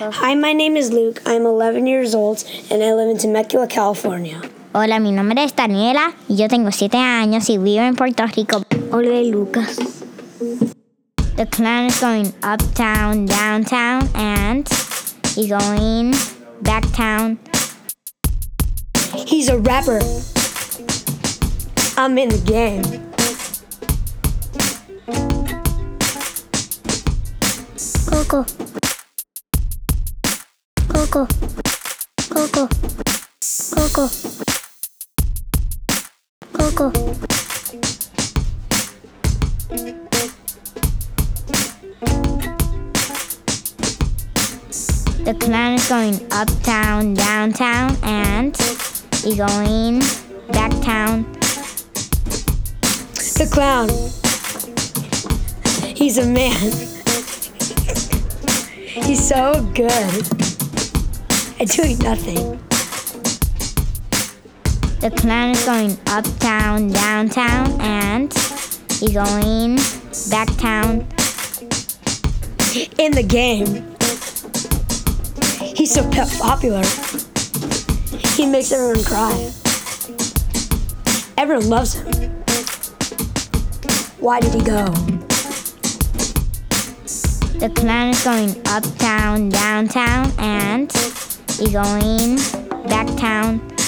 Hi, my name is Luke. I'm 11 years old and I live in Temecula, California. Hola, mi nombre es Daniella y yo tengo 7 años y vivo en Puerto Rico. Hola, Lukas. The clown is going uptown, downtown, and he's going backtown. He's a rapper. I'm in the game. Coco. Coco. Coco. Coco. Coco. The clown is going uptown, downtown, and he's going backtown. The clown. He's a man. He's so good at doing nothing. The clown is going uptown, downtown, and he's going backtown. In the game. He's so pe- popular. He makes everyone cry. Everyone loves him. Why did he go? The clown is going uptown, downtown, and he's going backtown.